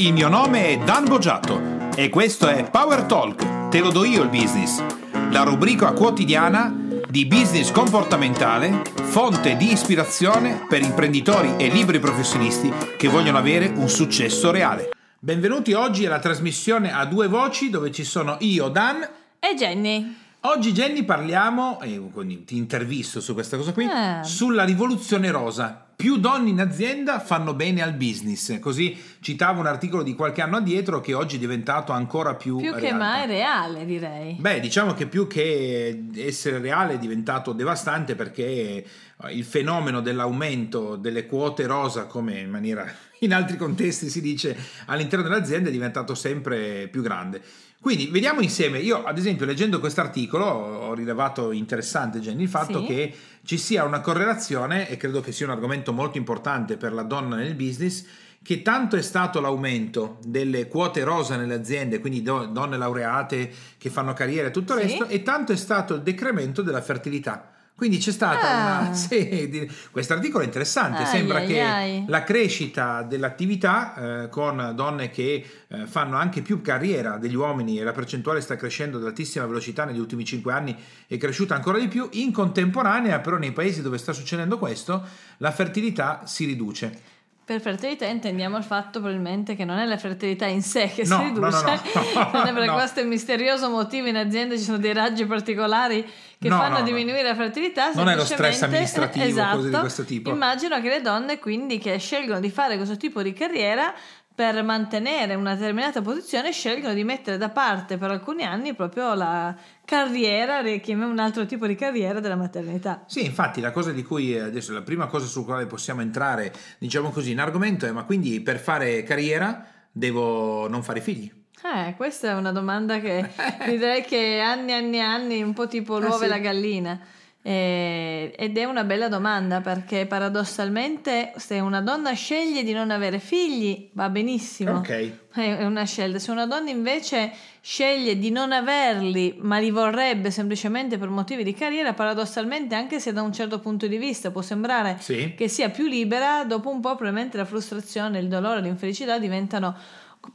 Il mio nome è Dan Boggiato e questo è Power Talk, te lo do io il business, la rubrica quotidiana di business comportamentale, fonte di ispirazione per imprenditori e liberi professionisti che vogliono avere un successo reale. Benvenuti oggi alla trasmissione a due voci dove ci sono io, Dan e Jenny. Oggi Jenny parliamo, e ti intervisto su questa cosa qui, Ah. sulla rivoluzione rosa. Più donne in azienda fanno bene al business. Così citavo un articolo di qualche anno addietro che oggi è diventato ancora più, Più che realtà. mai reale, direi. Beh, diciamo che più che essere reale è diventato devastante perché eh, il fenomeno dell'aumento delle quote rosa, come in maniera in altri contesti si dice all'interno dell'azienda, è diventato sempre più grande. Quindi vediamo insieme, io ad esempio leggendo questo articolo ho rilevato interessante Jenny il fatto Sì. che ci sia una correlazione e credo che sia un argomento molto importante per la donna nel business che tanto è stato l'aumento delle quote rosa nelle aziende, quindi do- donne laureate che fanno carriera e tutto il Sì. resto, e tanto è stato il decremento della fertilità. Quindi c'è stata Ah. una... Sì, questo articolo è interessante, Ai, sembra ai, che ai. la crescita dell'attività eh, con donne che eh, fanno anche più carriera degli uomini e la percentuale sta crescendo ad altissima velocità negli ultimi 5 anni è cresciuta ancora di più, in contemporanea però nei paesi dove sta succedendo questo la fertilità si riduce. Per fertilità intendiamo il fatto probabilmente che non è la fertilità in sé che No, si riduce, no, no, no. non è per questo misterioso motivo in azienda ci sono dei raggi particolari che No, fanno no, no. diminuire la fertilità. Non è lo stress amministrativo, esatto. cose di questo tipo. Immagino che le donne quindi che scelgono di fare questo tipo di carriera per mantenere una determinata posizione scelgono di mettere da parte per alcuni anni proprio la carriera, un altro tipo di carriera della maternità. Sì, infatti la cosa di cui eh, adesso la prima cosa su quale possiamo entrare, diciamo così, in argomento è ma quindi per fare carriera devo non fare figli? Eh, questa è una domanda che direi che anni e anni e anni, un po' tipo l'uovo sì. e la gallina. Eh, ed è una bella domanda perché paradossalmente se una donna sceglie di non avere figli va benissimo. Ok. È una scelta. Se una donna invece sceglie di non averli, ma li vorrebbe semplicemente per motivi di carriera, paradossalmente, anche se da un certo punto di vista può sembrare Sì. che sia più libera, dopo un po' probabilmente la frustrazione, il dolore, l'infelicità diventano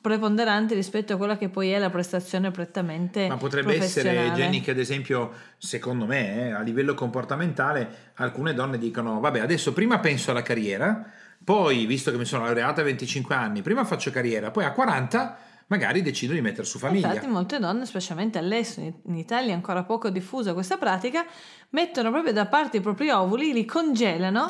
preponderanti rispetto a quella che poi è la prestazione prettamente Ma potrebbe essere. Jenny, che ad esempio, secondo me, eh, a livello comportamentale, alcune donne dicono, vabbè, adesso prima penso alla carriera, poi, visto che mi sono laureata a 25 anni, prima faccio carriera, poi a 40 magari decido di mettere su famiglia. Infatti molte donne, specialmente all'estero, in Italia è ancora poco diffusa questa pratica, mettono proprio da parte i propri ovuli, li congelano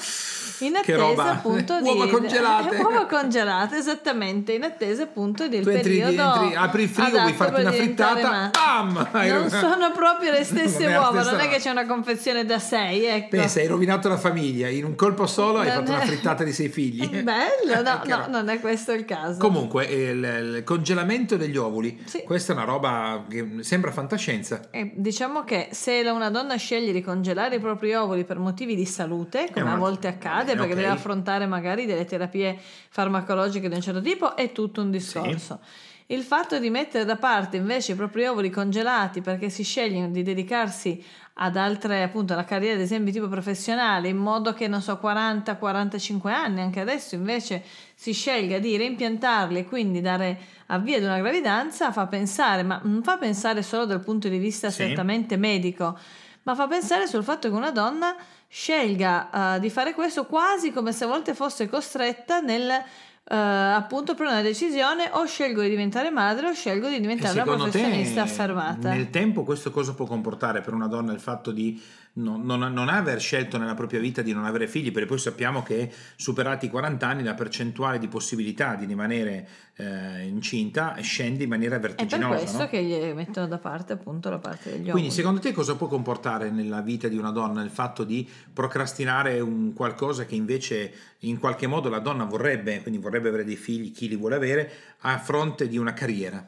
in attesa appunto di Uova congelate! uova congelate, esattamente, in attesa appunto del Tu entri, periodo entri, apri il frigo, vuoi farti una frittata, madre. bam! Non sono proprio le stesse Non uova, non è che c'è una confezione da sei, ecco. Pensa, hai rovinato la famiglia, in un colpo solo hai Non fatto una è- frittata di sei figli. Bello, no, no, non è questo il caso. Comunque, il, il congelamento degli ovuli, Sì. questa è una roba che sembra fantascienza. Eh, diciamo che se una donna sceglie di congelare i propri ovuli per motivi di salute, come una- a volte accade, bene, perché ok. deve affrontare magari delle terapie farmacologiche di un certo tipo, è tutto un discorso. Il fatto di mettere da parte invece i propri ovuli congelati perché si scegliono di dedicarsi ad altre, appunto, alla carriera, ad esempio, tipo professionale, in modo che, non so, 40-45 anni, anche adesso invece si scelga di reimpiantarli e quindi dare avvio ad una gravidanza, fa pensare, ma non fa pensare solo dal punto di vista Sì. strettamente medico, ma fa pensare sul fatto che una donna scelga eh, di fare questo quasi come se a volte fosse costretta nel eh, appunto prendere una decisione o scelgo di diventare madre o scelgo di diventare una professionista te, affermata. nel tempo questo cosa può comportare per una donna il fatto di non, non- non aver scelto nella propria vita di non avere figli? Perché poi sappiamo che superati i 40 anni la percentuale di possibilità di rimanere eh, incinta scende in maniera È per vertiginosa. questo no? che gli mettono da parte appunto la parte degli Quindi ovuli. secondo te cosa può comportare nella vita di una donna il fatto di procrastinare un qualcosa che invece in qualche modo la donna vorrebbe, quindi vorrebbe avere dei figli, chi li vuole avere, a fronte di una carriera?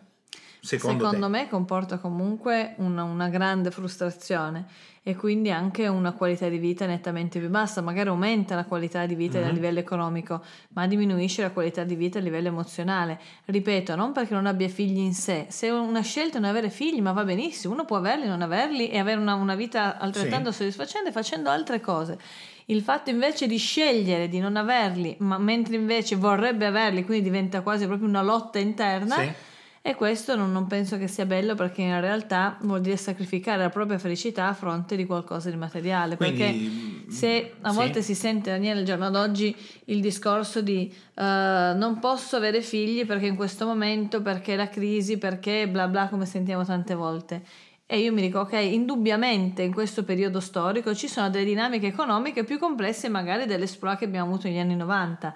Secondo, Secondo me comporta comunque una, una grande frustrazione e quindi anche una qualità di vita nettamente più bassa. Magari aumenta la qualità di vita Mhm. a livello economico, ma diminuisce la qualità di vita a livello emozionale. Ripeto, non perché non abbia figli in sé, se una scelta è non avere figli, ma va benissimo, uno può averli, non averli e avere una, una vita altrettanto soddisfacente facendo altre cose. Il fatto invece di scegliere di non averli, ma mentre invece vorrebbe averli, quindi diventa quasi proprio una lotta interna. Sì e questo non, non, penso che sia bello perché in realtà vuol dire sacrificare la propria felicità a fronte di qualcosa di materiale. Quindi, perché mm, se a volte sì. si sente, Daniele, al giorno d'oggi il discorso di uh, non posso avere figli perché in questo momento, perché la crisi, perché bla bla, come sentiamo tante volte. E io mi dico, ok, indubbiamente in questo periodo storico ci sono delle dinamiche economiche più complesse magari dell'esploit che abbiamo avuto negli anni 90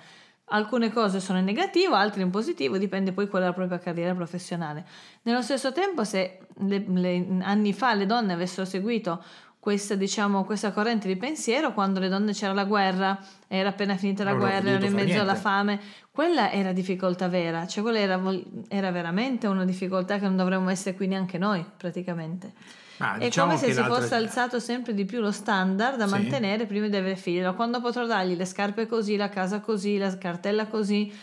alcune cose sono in negativo, altre in positivo, dipende poi qual è la propria carriera professionale. Nello stesso tempo, se le, le, anni fa le donne avessero seguito questa, diciamo, questa corrente di pensiero, quando le donne c'era la guerra, era appena finita la non guerra, erano in mezzo niente. alla fame, quella era difficoltà vera, cioè quella era, era veramente una difficoltà che non dovremmo essere qui neanche noi, praticamente. Ah, è diciamo come se si fosse alzato sempre di più lo standard da sì. mantenere prima di avere figli. Quando potrò dargli le scarpe così, la casa così, la cartella così,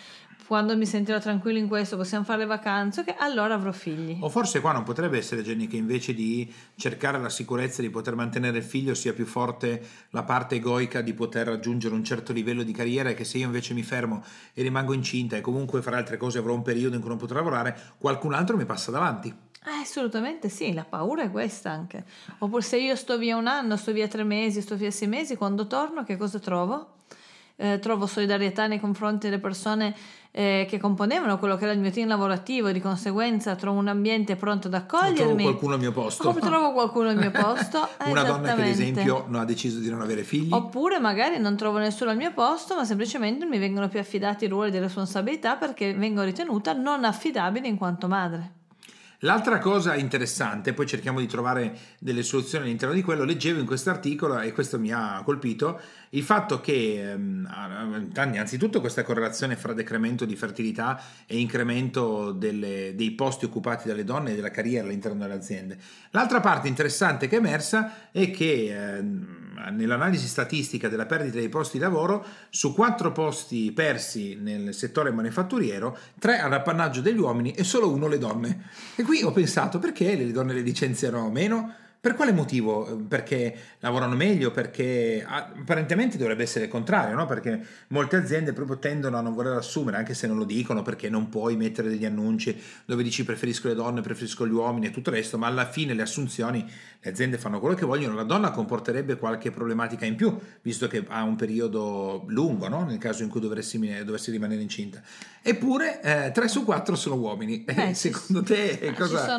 quando mi sentirò tranquillo in questo, possiamo fare le vacanze, che allora avrò figli. O forse qua non potrebbe essere, Jenny, che invece di cercare la sicurezza di poter mantenere il figlio sia più forte la parte egoica di poter raggiungere un certo livello di carriera e che se io invece mi fermo e rimango incinta e comunque fare altre cose avrò un periodo in cui non potrò lavorare, qualcun altro mi passa davanti. Eh, assolutamente sì, la paura è questa anche. Oppure se io sto via un anno, sto via tre mesi, sto via sei mesi, quando torno che cosa trovo? Eh, trovo solidarietà nei confronti delle persone eh, che componevano quello che era il mio team lavorativo di conseguenza trovo un ambiente pronto ad accogliermi. trovo qualcuno al mio posto. Oppure trovo qualcuno al mio posto. Una donna che ad esempio non ha deciso di non avere figli. Oppure magari non trovo nessuno al mio posto, ma semplicemente mi vengono più affidati i ruoli di responsabilità perché vengo ritenuta non affidabile in quanto madre. L'altra cosa interessante, poi cerchiamo di trovare delle soluzioni all'interno di quello, leggevo in questo articolo e questo mi ha colpito, il fatto che ehm, innanzitutto questa correlazione fra decremento di fertilità e incremento delle, dei posti occupati dalle donne e della carriera all'interno delle aziende. L'altra parte interessante che è emersa è che ehm, nell'analisi statistica della perdita dei posti di lavoro, su quattro posti persi nel settore manifatturiero, tre all'appannaggio degli uomini e solo uno le donne. E qui ho pensato perché le donne le licenziano meno? Per quale motivo? Perché lavorano meglio? Perché apparentemente dovrebbe essere il contrario, no? Perché molte aziende proprio tendono a non voler assumere, anche se non lo dicono, perché non puoi mettere degli annunci dove dici preferisco le donne, preferisco gli uomini e tutto il resto, ma alla fine le assunzioni le aziende fanno quello che vogliono, la donna comporterebbe qualche problematica in più, visto che ha un periodo lungo, no? nel caso in cui dovessi, dovessi rimanere incinta. Eppure eh, 3 su 4 sono uomini. Beh, Secondo te cosa...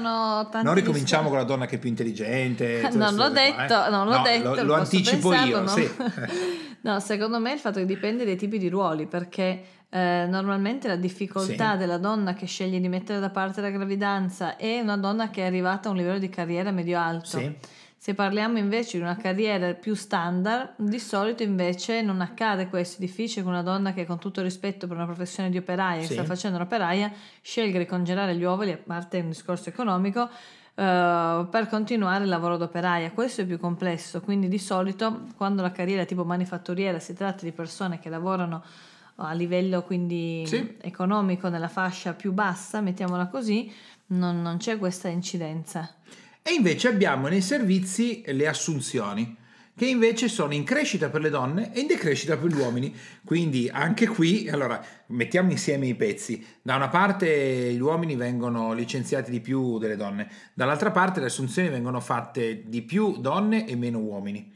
non ricominciamo con la donna che è più intelligente? non l'ho detto, qua, eh? non l'ho no, detto, lo, lo anticipo pensarlo, io. No? Sì. no, secondo me il fatto che dipende dai tipi di ruoli, perché eh, normalmente la difficoltà sì. della donna che sceglie di mettere da parte la gravidanza è una donna che è arrivata a un livello di carriera medio-alto. Sì. Se parliamo invece di una carriera più standard, di solito invece non accade questo. È difficile che una donna che con tutto rispetto per una professione di operaia, sì. che sta facendo un'operaia, scelga di congelare gli uova, a parte un discorso economico, Uh, per continuare il lavoro d'operaia. Questo è più complesso, quindi di solito quando la carriera tipo manifatturiera si tratta di persone che lavorano a livello quindi sì. economico nella fascia più bassa, mettiamola così, non, non c'è questa incidenza. E invece abbiamo nei servizi le assunzioni che invece sono in crescita per le donne e in decrescita per gli uomini. Quindi anche qui, allora, mettiamo insieme i pezzi. Da una parte gli uomini vengono licenziati di più delle donne, dall'altra parte le assunzioni vengono fatte di più donne e meno uomini.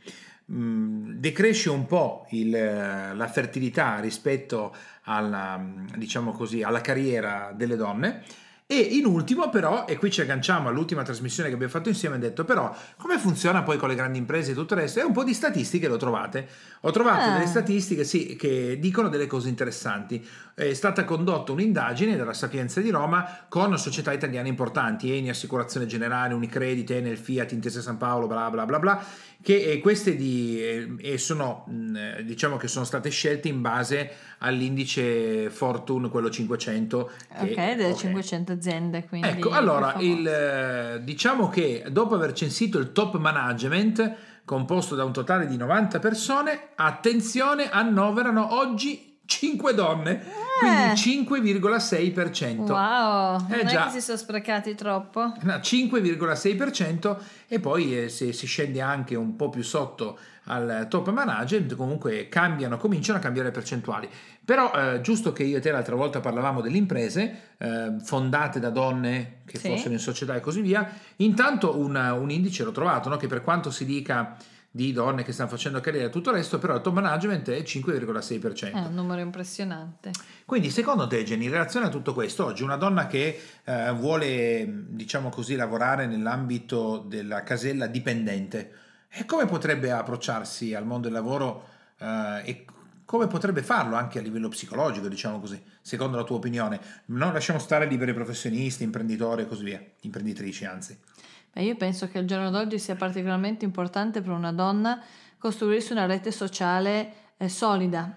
Mm, decresce un po' il, la fertilità rispetto alla, diciamo così, alla carriera delle donne e in ultimo però, e qui ci agganciamo all'ultima trasmissione che abbiamo fatto insieme, ho detto però come funziona poi con le grandi imprese e tutto il resto? E un po' di statistiche lo trovate. Ho trovato ah. delle statistiche sì, che dicono delle cose interessanti. È stata condotta un'indagine dalla Sapienza di Roma con società italiane importanti, Eni, Assicurazione Generale, Unicredit, Enel, Fiat, Intesa San Paolo, bla bla bla bla, che queste di, eh, sono, diciamo che sono state scelte in base all'indice Fortune, quello 500. Che, ok, delle okay. 500 aziende. Ecco, allora, il, eh, diciamo che dopo aver censito il top management, composto da un totale di 90 persone, attenzione, annoverano oggi 5 donne, quindi 5,6%. Wow, Eh, non già. è che si sono sprecati troppo. No, 5,6% e poi eh, se si scende anche un po' più sotto al top management comunque cambiano, cominciano a cambiare le percentuali. Però eh, giusto che io e te l'altra volta parlavamo delle imprese eh, fondate da donne che Sì. fossero in società e così via, intanto un, un indice l'ho trovato no? che per quanto si dica di donne che stanno facendo carriera e tutto il resto, però il top management è 5,6%. È un numero impressionante. Quindi secondo te Jenny, in relazione a tutto questo, oggi una donna che eh, vuole, diciamo così, lavorare nell'ambito della casella dipendente, e come potrebbe approcciarsi al mondo del lavoro eh, e come potrebbe farlo anche a livello psicologico, diciamo così, secondo la tua opinione? Non lasciamo stare liberi professionisti, imprenditori e così via, imprenditrici anzi. Beh, io penso che al giorno d'oggi sia particolarmente importante per una donna costruirsi una rete sociale eh, solida,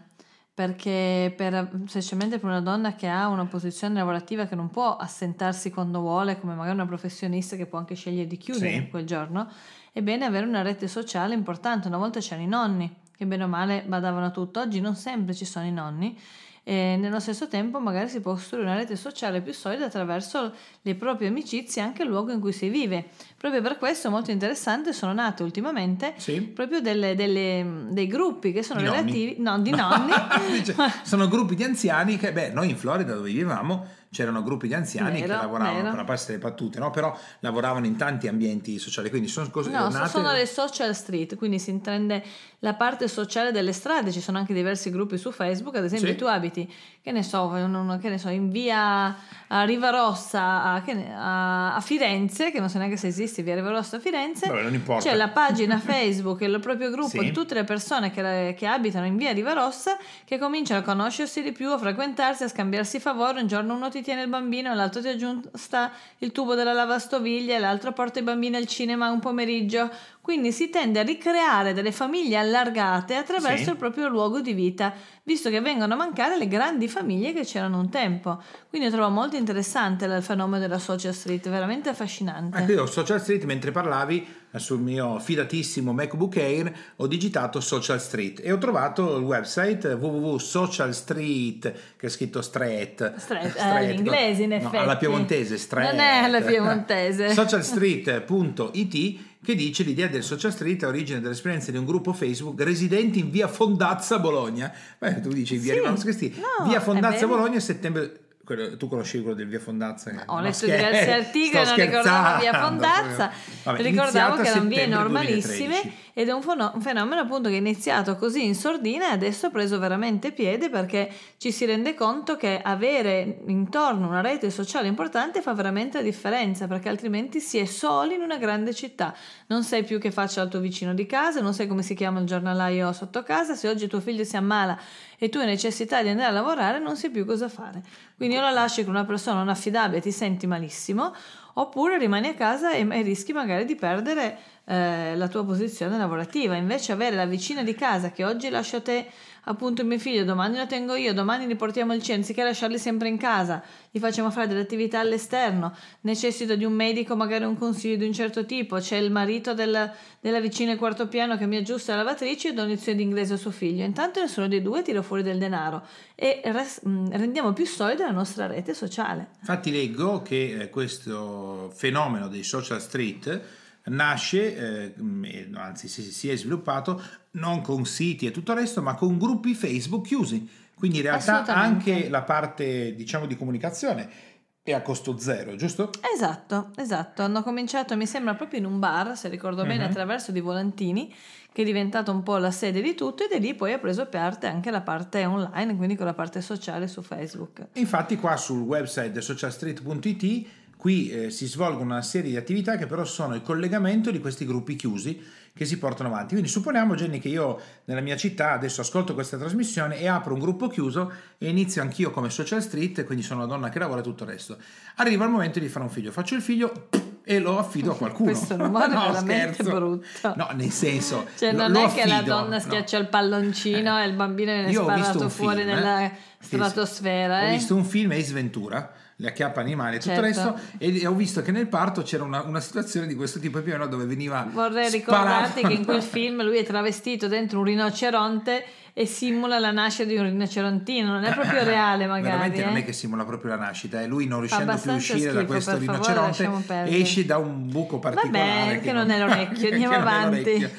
perché per, specialmente per una donna che ha una posizione lavorativa che non può assentarsi quando vuole, come magari una professionista che può anche scegliere di chiudere Sì. quel giorno, è bene avere una rete sociale importante. Una volta c'erano i nonni, che bene o male badavano a tutto, oggi non sempre ci sono i nonni. E nello stesso tempo magari si può costruire una rete sociale più solida attraverso le proprie amicizie anche il luogo in cui si vive. Proprio per questo molto interessante sono nate ultimamente Sì. proprio delle- delle- dei gruppi che sono Di nonni? relativi, no, di nonni, sono gruppi di anziani che, beh, noi in Florida dove vivevamo c'erano gruppi di anziani che Vero, lavoravano, vero. per la parte delle battute, no? però lavoravano in tanti ambienti sociali, quindi sono cose No, nate... sono le social street, quindi si intende la parte sociale delle strade, ci sono anche diversi gruppi su Facebook, ad esempio Sì. tu abiti, che ne so, non- che ne so, in via a Riva Rossa a, che ne- a- a Firenze, che non so neanche se esiste via Riva Rossa a Firenze, Vabbè, non importa. c'è la pagina Facebook e il proprio gruppo Sì. di tutte le persone che, che abitano in via Riva Rossa che cominciano a conoscersi di più, a frequentarsi, a scambiarsi favori. Un giorno uno ti tiene il bambino, l'altro ti aggiusta il tubo della lavastoviglie, l'altro porta i bambini al cinema un pomeriggio. Quindi si tende a ricreare delle famiglie allargate attraverso Sì. il proprio luogo di vita, visto che vengono a mancare le grandi famiglie che c'erano un tempo. Quindi trovo molto interessante il fenomeno della social street, veramente affascinante. Anche io Social Street mentre parlavi eh, sul mio fidatissimo MacBook Air ho digitato Social Street e ho trovato il website www.socialstreet che è scritto street Street, eh, all'inglese, in no, effetti. alla piemontese street Non è alla piemontese. socialstreet.it che dice l'idea del social street è origine dell'esperienza di un gruppo Facebook residenti in via Fondazza Bologna. Beh, tu dici via Sì, Rimano Scristi no, via Fondazza. Bologna settembre quello- tu conoscevi quello del via Fondazza Ho letto diversi articoli, non ricordavo via. Fondazza, Vabbè, ricordavo che erano vie normalissime 2013. ed è un, fono- un fenomeno appunto che è iniziato così in sordina e adesso ha preso veramente piede perché ci si rende conto che avere intorno una rete sociale importante fa veramente la differenza perché altrimenti si è soli in una grande città, non sai più che faccia il tuo vicino di casa, non sai come si chiama il giornalaio sotto casa, se oggi tuo figlio si ammala e tu hai necessità di andare a lavorare non sai più cosa fare. Quindi o la lasci con una persona non affidabile e ti senti malissimo, oppure rimani a casa e, e rischi magari di perdere eh, la tua posizione lavorativa. Invece avere la vicina di casa che oggi lascio te appunto mio figlio, domani lo tengo io, domani li portiamo al centro, anziché lasciarli sempre in casa, li facciamo fare delle attività all'esterno, necessito di un medico, magari un consiglio di un certo tipo, c'è il marito del- della vicina al quarto piano che mi aggiusta la lavatrice e do lezioni di inglese a suo figlio. Intanto nessuno dei due tira fuori del denaro e res- mh, rendiamo più solida la nostra rete sociale. Infatti leggo che eh, questo fenomeno dei social street nasce, eh, anzi si, si è sviluppato, non con siti e tutto il resto, ma con gruppi Facebook chiusi. Quindi in realtà anche la parte, diciamo, di comunicazione è a costo zero, giusto? Esatto, esatto. Hanno cominciato, mi sembra, proprio in un bar, se ricordo bene, Mhm. attraverso di volantini, che è diventato un po' la sede di tutto e da lì poi ha preso parte anche la parte online, quindi con la parte sociale su Facebook. Infatti qua sul website socialstreet.it qui eh, si svolgono una serie di attività che però sono il collegamento di questi gruppi chiusi che si portano avanti. Quindi supponiamo Jenny che io nella mia città adesso ascolto questa trasmissione e apro un gruppo chiuso e inizio anch'io come social street, quindi sono una donna che lavora e tutto il resto. Arriva il momento di fare un figlio, faccio il figlio e lo affido a qualcuno. Questo è un modo No, veramente scherzo. brutto. No, nel senso, Cioè, non è che la donna no. schiaccia il palloncino e il bambino viene sparato fuori film, nella eh. stratosfera. Ho eh. visto un film Ace Ventura, le acchiappa animali e tutto il Certo. resto, e ho visto che nel parto c'era una, una situazione di questo tipo più o meno dove veniva Vorrei ricordarti che in quel film lui è travestito dentro un rinoceronte e simula la nascita di un rinocerontino, non è proprio reale magari. Veramente eh? non è che simula proprio la nascita, è lui non riuscendo più a uscire da schifo, questo per favore, rinoceronte esce da un buco particolare. Vabbè, che non è l'orecchio, che andiamo non avanti.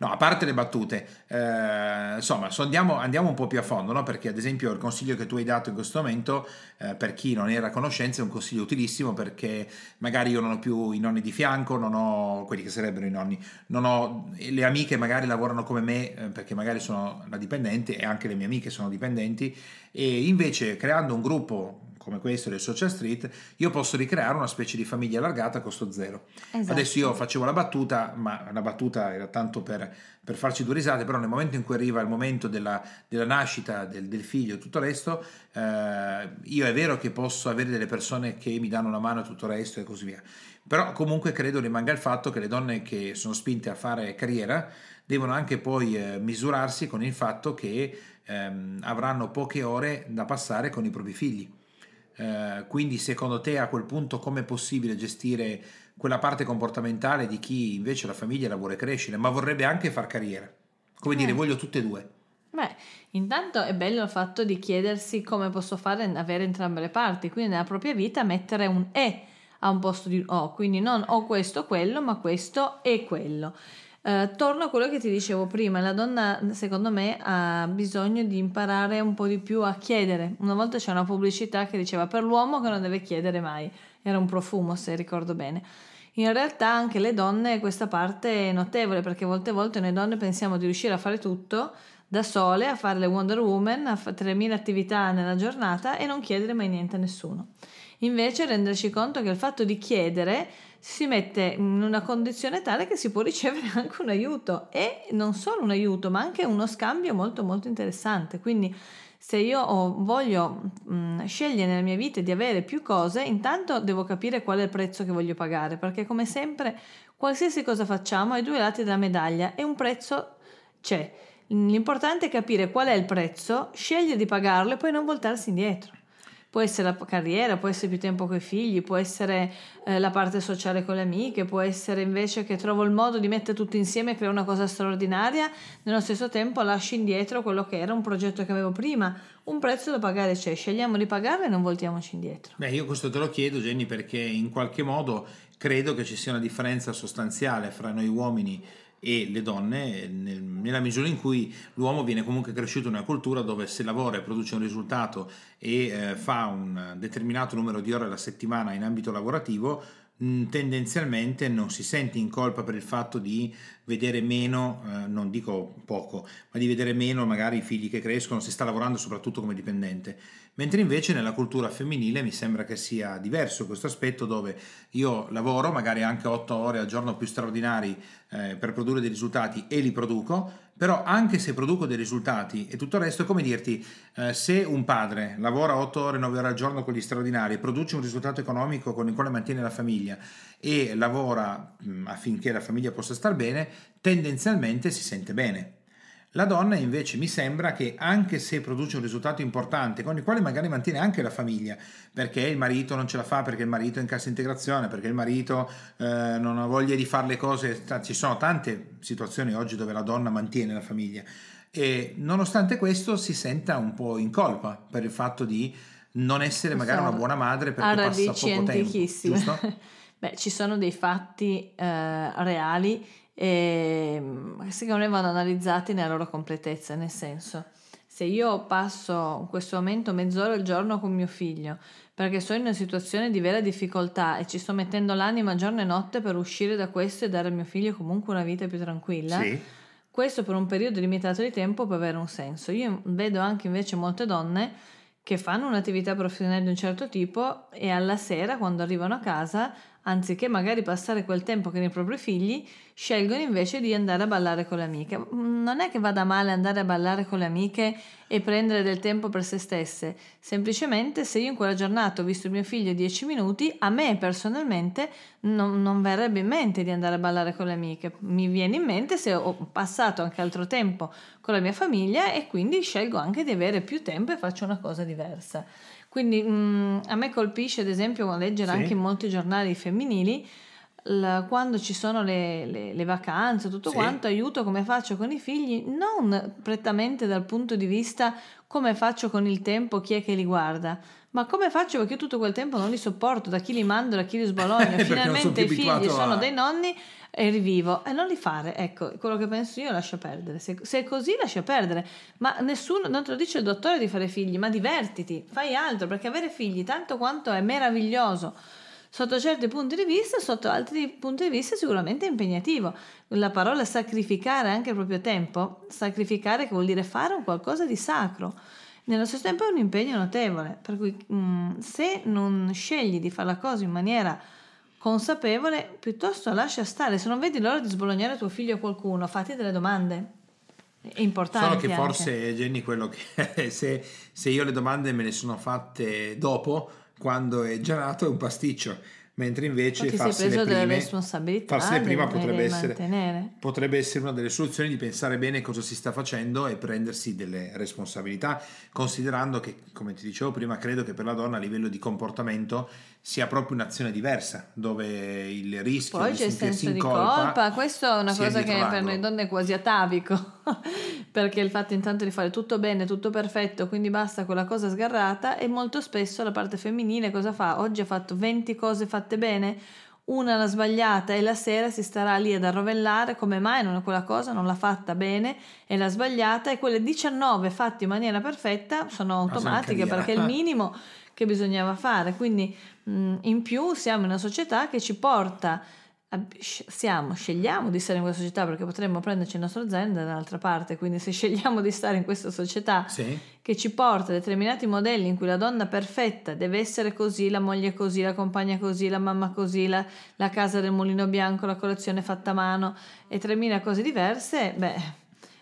No, a parte le battute, eh, insomma, so- andiamo, andiamo un po' più a fondo, no? perché ad esempio il consiglio che tu hai dato in questo momento, eh, per chi non era a conoscenza, è un consiglio utilissimo perché magari io non ho più i nonni di fianco, non ho quelli che sarebbero i nonni, non ho le amiche magari lavorano come me eh, perché magari sono la dipendente e anche le mie amiche sono dipendenti e invece creando un gruppo come questo del Social Street, io posso ricreare una specie di famiglia allargata a costo zero. Esatto. Adesso io facevo la battuta, ma la battuta era tanto per, per farci due risate, però nel momento in cui arriva il momento della, della nascita del, del figlio e tutto il resto, eh, io è vero che posso avere delle persone che mi danno una mano e tutto il resto e così via. Però comunque credo rimanga il fatto che le donne che sono spinte a fare carriera devono anche poi eh, misurarsi con il fatto che ehm, avranno poche ore da passare con i propri figli. Eh, quindi secondo te a quel punto com'è possibile gestire quella parte comportamentale di chi invece la famiglia la vuole crescere, ma vorrebbe anche far carriera? Come dire, Eh. voglio tutte e due. Beh, intanto è bello il fatto di chiedersi come posso fare ad avere entrambe le parti, quindi nella propria vita mettere un e a un posto di o, quindi non ho questo o quello, ma questo e quello. Eh, torno a quello che ti dicevo prima, la donna secondo me ha bisogno di imparare un po' di più a chiedere. Una volta c'è una pubblicità che diceva per l'uomo che non deve chiedere mai, era un profumo se ricordo bene. In realtà anche le donne questa parte è notevole perché molte volte noi donne pensiamo di riuscire a fare tutto da sole, a fare le Wonder Woman, a fare 3000 attività nella giornata e non chiedere mai niente a nessuno. Invece renderci conto che il fatto di chiedere si mette in una condizione tale che si può ricevere anche un aiuto e non solo un aiuto ma anche uno scambio molto molto interessante. Quindi se io voglio mh, scegliere nella mia vita di avere più cose, intanto devo capire qual è il prezzo che voglio pagare, perché come sempre qualsiasi cosa facciamo ha i due lati della medaglia e un prezzo c'è. L'importante è capire qual è il prezzo, scegliere di pagarlo e poi non voltarsi indietro. Può essere la carriera, può essere più tempo con i figli, può essere eh, la parte sociale con le amiche, può essere invece che trovo il modo di mettere tutto insieme e creare una cosa straordinaria, nello stesso tempo lascio indietro quello che era un progetto che avevo prima. Un prezzo da pagare c'è, scegliamo di pagarlo e non voltiamoci indietro. Beh, io questo te lo chiedo, Jenny, perché in qualche modo credo che ci sia una differenza sostanziale fra noi uomini e le donne, nel- nella misura in cui l'uomo viene comunque cresciuto in una cultura dove se lavora e produce un risultato e eh, fa un determinato numero di ore alla settimana in ambito lavorativo, mh, tendenzialmente non si sente in colpa per il fatto di vedere meno, eh, non dico poco, ma di vedere meno magari i figli che crescono se sta lavorando soprattutto come dipendente. Mentre invece nella cultura femminile mi sembra che sia diverso questo aspetto dove io lavoro magari anche 8 ore al giorno più straordinari eh, per produrre dei risultati e li produco, però anche se produco dei risultati e tutto il resto è come dirti eh, se un padre lavora 8 ore, 9 ore al giorno con gli straordinari, produce un risultato economico con il quale mantiene la famiglia e lavora mh, affinché la famiglia possa star bene, tendenzialmente si sente bene. La donna invece mi sembra che anche se produce un risultato importante, con il quale magari mantiene anche la famiglia, perché il marito non ce la fa, perché il marito è in cassa integrazione, perché il marito eh, non ha voglia di fare le cose, ci sono tante situazioni oggi dove la donna mantiene la famiglia e nonostante questo si senta un po' in colpa per il fatto di non essere magari una buona madre perché passa radici poco tempo, giusto? Beh, ci sono dei fatti eh, reali e mm, secondo me vanno analizzati nella loro completezza, nel senso, se io passo in questo momento mezz'ora al giorno con mio figlio perché sono in una situazione di vera difficoltà e ci sto mettendo l'anima giorno e notte per uscire da questo e dare a mio figlio comunque una vita più tranquilla, Sì. questo per un periodo limitato di tempo può avere un senso. Io vedo anche invece molte donne che fanno un'attività professionale di un certo tipo e alla sera, quando arrivano a casa, anziché magari passare quel tempo con i propri figli, scelgono invece di andare a ballare con le amiche. Mm, Non è che vada male andare a ballare con le amiche e prendere del tempo per se stesse, semplicemente se io in quella giornata ho visto mio figlio 10 minuti, a me personalmente non, non verrebbe in mente di andare a ballare con le amiche, mi viene in mente se ho passato anche altro tempo con la mia famiglia e quindi scelgo anche di avere più tempo e faccio una cosa diversa. Quindi mm, a me colpisce ad esempio leggere Sì. anche in molti giornali femminili la, quando ci sono le, le, le vacanze, tutto Sì. quanto, aiuto come faccio con i figli, non prettamente dal punto di vista come faccio con il tempo, chi è che li guarda, ma come faccio perché io tutto quel tempo non li sopporto, da chi li mando, da chi li sono finalmente i figli abituato sono a- dei nonni e rivivo e non li fare, ecco, quello che penso io lascia perdere, se, se è così lascia perdere, ma nessuno, non te lo dice il dottore di fare figli, ma divertiti, fai altro, perché avere figli, tanto quanto è meraviglioso, sotto certi punti di vista, sotto altri punti di vista sicuramente è impegnativo. La parola sacrificare anche il proprio tempo, sacrificare che vuol dire fare un qualcosa di sacro. Nello stesso tempo è un impegno notevole, per cui mm, se non scegli di fare la cosa in maniera consapevole, piuttosto lascia stare. Se non vedi l'ora di sbolognare tuo figlio o qualcuno, fatti delle domande. È importante. Solo che anche. forse, Jenny, quello che se, se io le domande me le sono fatte dopo, quando è già nato, è un pasticcio. Mentre invece farsele prime, responsabilità, farsele prima potrebbe essere, potrebbe essere una delle soluzioni di pensare bene cosa si sta facendo e prendersi delle responsabilità, considerando che, come ti dicevo prima, credo che per la donna a livello di comportamento sia proprio un'azione diversa, dove il rischio Poi di c'è il senso in di colpa, colpa, questo è una cosa che per noi donne è quasi atavico, perché il fatto intanto di fare tutto bene, tutto perfetto, quindi basta quella cosa sgarrata e molto spesso la parte femminile cosa fa? Oggi ha fatto 20 cose fatte bene, una l'ha sbagliata e la sera si starà lì ad arrovellare come mai non quella cosa non l'ha fatta bene e l'ha sbagliata e quelle 19 fatte in maniera perfetta sono automatiche perché il minimo che bisognava fare. Quindi mh, in più siamo in una società che ci porta, a- siamo, scegliamo di stare in questa società perché potremmo prenderci il nostro zen dall'altra parte, quindi se scegliamo di stare in questa società Sì. che ci porta a determinati modelli in cui la donna perfetta deve essere così, la moglie così, la compagna così, la mamma così, la, la casa del mulino bianco, la colazione fatta a mano e 3.000 cose diverse, beh,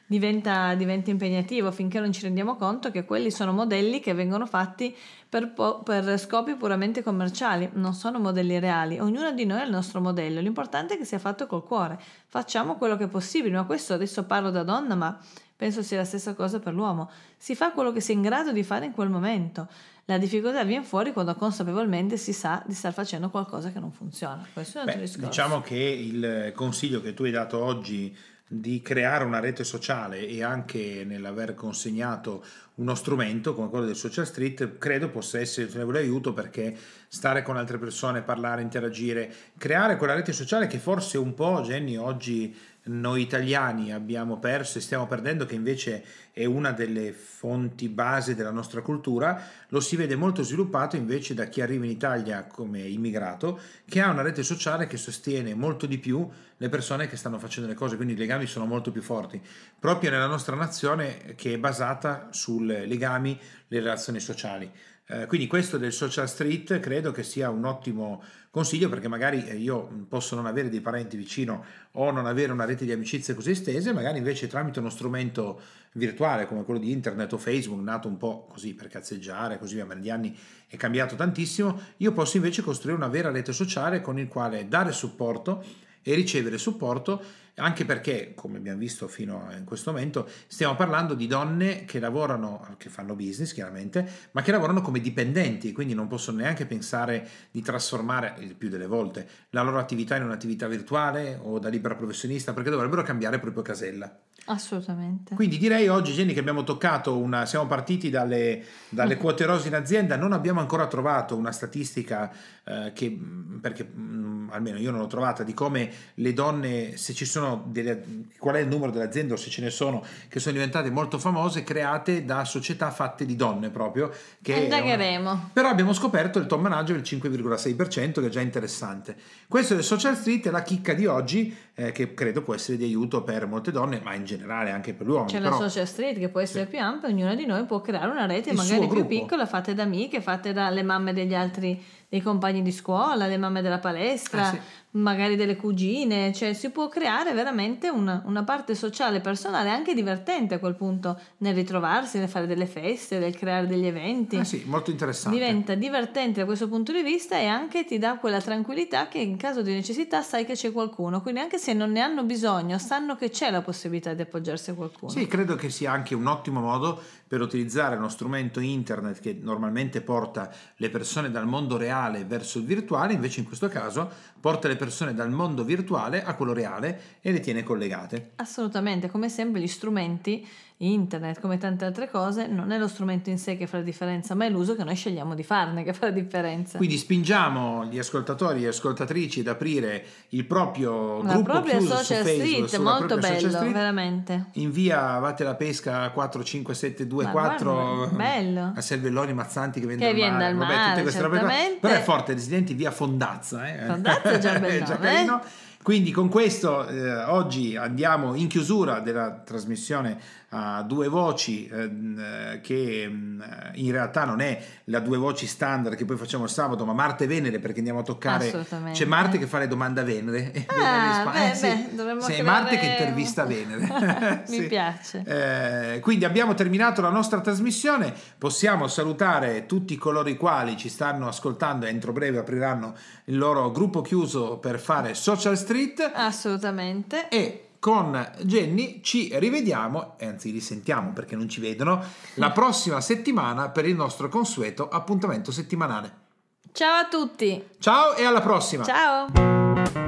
diventa, diventa impegnativo finché non ci rendiamo conto che quelli sono modelli che vengono fatti per, po- per scopi puramente commerciali, non sono modelli reali. Ognuno di noi ha il nostro modello, l'importante è che sia fatto col cuore. Facciamo quello che è possibile, ma questo adesso parlo da donna, ma penso sia la stessa cosa per l'uomo. Si fa quello che si è in grado di fare in quel momento. La difficoltà viene fuori quando consapevolmente si sa di star facendo qualcosa che non funziona. Questo è un Beh, altro discorso. diciamo che il consiglio che tu hai dato oggi di creare una rete sociale e anche nell'aver consegnato uno strumento come quello del Social Street credo possa essere di notevole aiuto perché stare con altre persone, parlare, interagire, creare quella rete sociale che forse un po' Jenny oggi noi italiani abbiamo perso e stiamo perdendo che invece è una delle fonti base della nostra cultura, lo si vede molto sviluppato invece da chi arriva in Italia come immigrato che ha una rete sociale che sostiene molto di più le persone che stanno facendo le cose, quindi i legami sono molto più forti, proprio nella nostra nazione che è basata sul legami, le relazioni sociali. Eh, quindi questo del social street credo che sia un ottimo consiglio perché magari eh, io posso non avere dei parenti vicino o non avere una rete di amicizie così estese, magari invece tramite uno strumento virtuale come quello di internet o Facebook, nato un po' così per cazzeggiare, così via, ma negli anni è cambiato tantissimo, io posso invece costruire una vera rete sociale con il quale dare supporto e ricevere supporto anche perché, come abbiamo visto fino a in questo momento, stiamo parlando di donne che lavorano, che fanno business chiaramente, ma che lavorano come dipendenti, quindi non possono neanche pensare di trasformare il più delle volte la loro attività in un'attività virtuale o da libera professionista, perché dovrebbero cambiare proprio casella. Assolutamente. Quindi direi oggi, Jenny, che abbiamo toccato una. Siamo partiti dalle, dalle quote rosa in azienda, non abbiamo ancora trovato una statistica eh, che, perché mh, almeno io non l'ho trovata, di come le donne, se ci sono delle. qual è il numero delle aziende o se ce ne sono che sono diventate molto famose, create da società fatte di donne proprio. Che è una- Indagheremo. però abbiamo scoperto il top manager del 5,6% che è già interessante. Questo del social street è la chicca di oggi eh, che credo può essere di aiuto per molte donne, ma in generale anche per gli uomini. C'è Però- la social street che può essere più ampia, ognuno di noi può creare una rete Il magari più gruppo. piccola, fatte da amiche, fatte dalle mamme degli altri, dei compagni di scuola, le mamme della palestra, Eh sì. magari delle cugine, cioè si può creare veramente una, una parte sociale personale anche divertente a quel punto nel ritrovarsi, nel fare delle feste, nel creare degli eventi. Eh sì, molto interessante. Diventa divertente da questo punto di vista e anche ti dà quella tranquillità che in caso di necessità sai che c'è qualcuno, quindi anche se non ne hanno bisogno, sanno che c'è la possibilità di appoggiarsi a qualcuno. Sì, credo che sia anche un ottimo modo per utilizzare uno strumento internet che normalmente porta le persone dal mondo reale reale verso il virtuale, invece in questo caso porta le persone dal mondo virtuale a quello reale e le tiene collegate. Assolutamente, come sempre gli strumenti internet, come tante altre cose, non è lo strumento in sé che fa la differenza, ma è l'uso che noi scegliamo di farne che fa la differenza. Quindi spingiamo gli ascoltatori e ascoltatrici ad aprire il proprio la gruppo propria chiuso social su Facebook, street, molto bello, street, veramente. In via Vate la Pesca 45724 bello. a Selvelloni Mazzanti che vende che viene dal mare, Vabbè, tutte queste robe. Però è forte, residenti via Fondazza, eh. Fondazza è già un bel nome, eh? Quindi con questo eh, oggi andiamo in chiusura della trasmissione a due voci eh, che mm, in realtà non è la due voci standard che poi facciamo il sabato, ma Marte e Venere perché andiamo a toccare c'è Marte che fa le domande a Venere e ah, beh, eh, beh, sì, Marte che intervista Venere. Mi sì. piace. Eh, quindi abbiamo terminato la nostra trasmissione, possiamo salutare tutti coloro i quali ci stanno ascoltando e entro breve apriranno il loro gruppo chiuso per fare Social Street. Assolutamente. E con Jenny ci rivediamo, anzi risentiamo perché non ci vedono, la prossima settimana per il nostro consueto appuntamento settimanale. Ciao a tutti! Ciao e alla prossima! Ciao!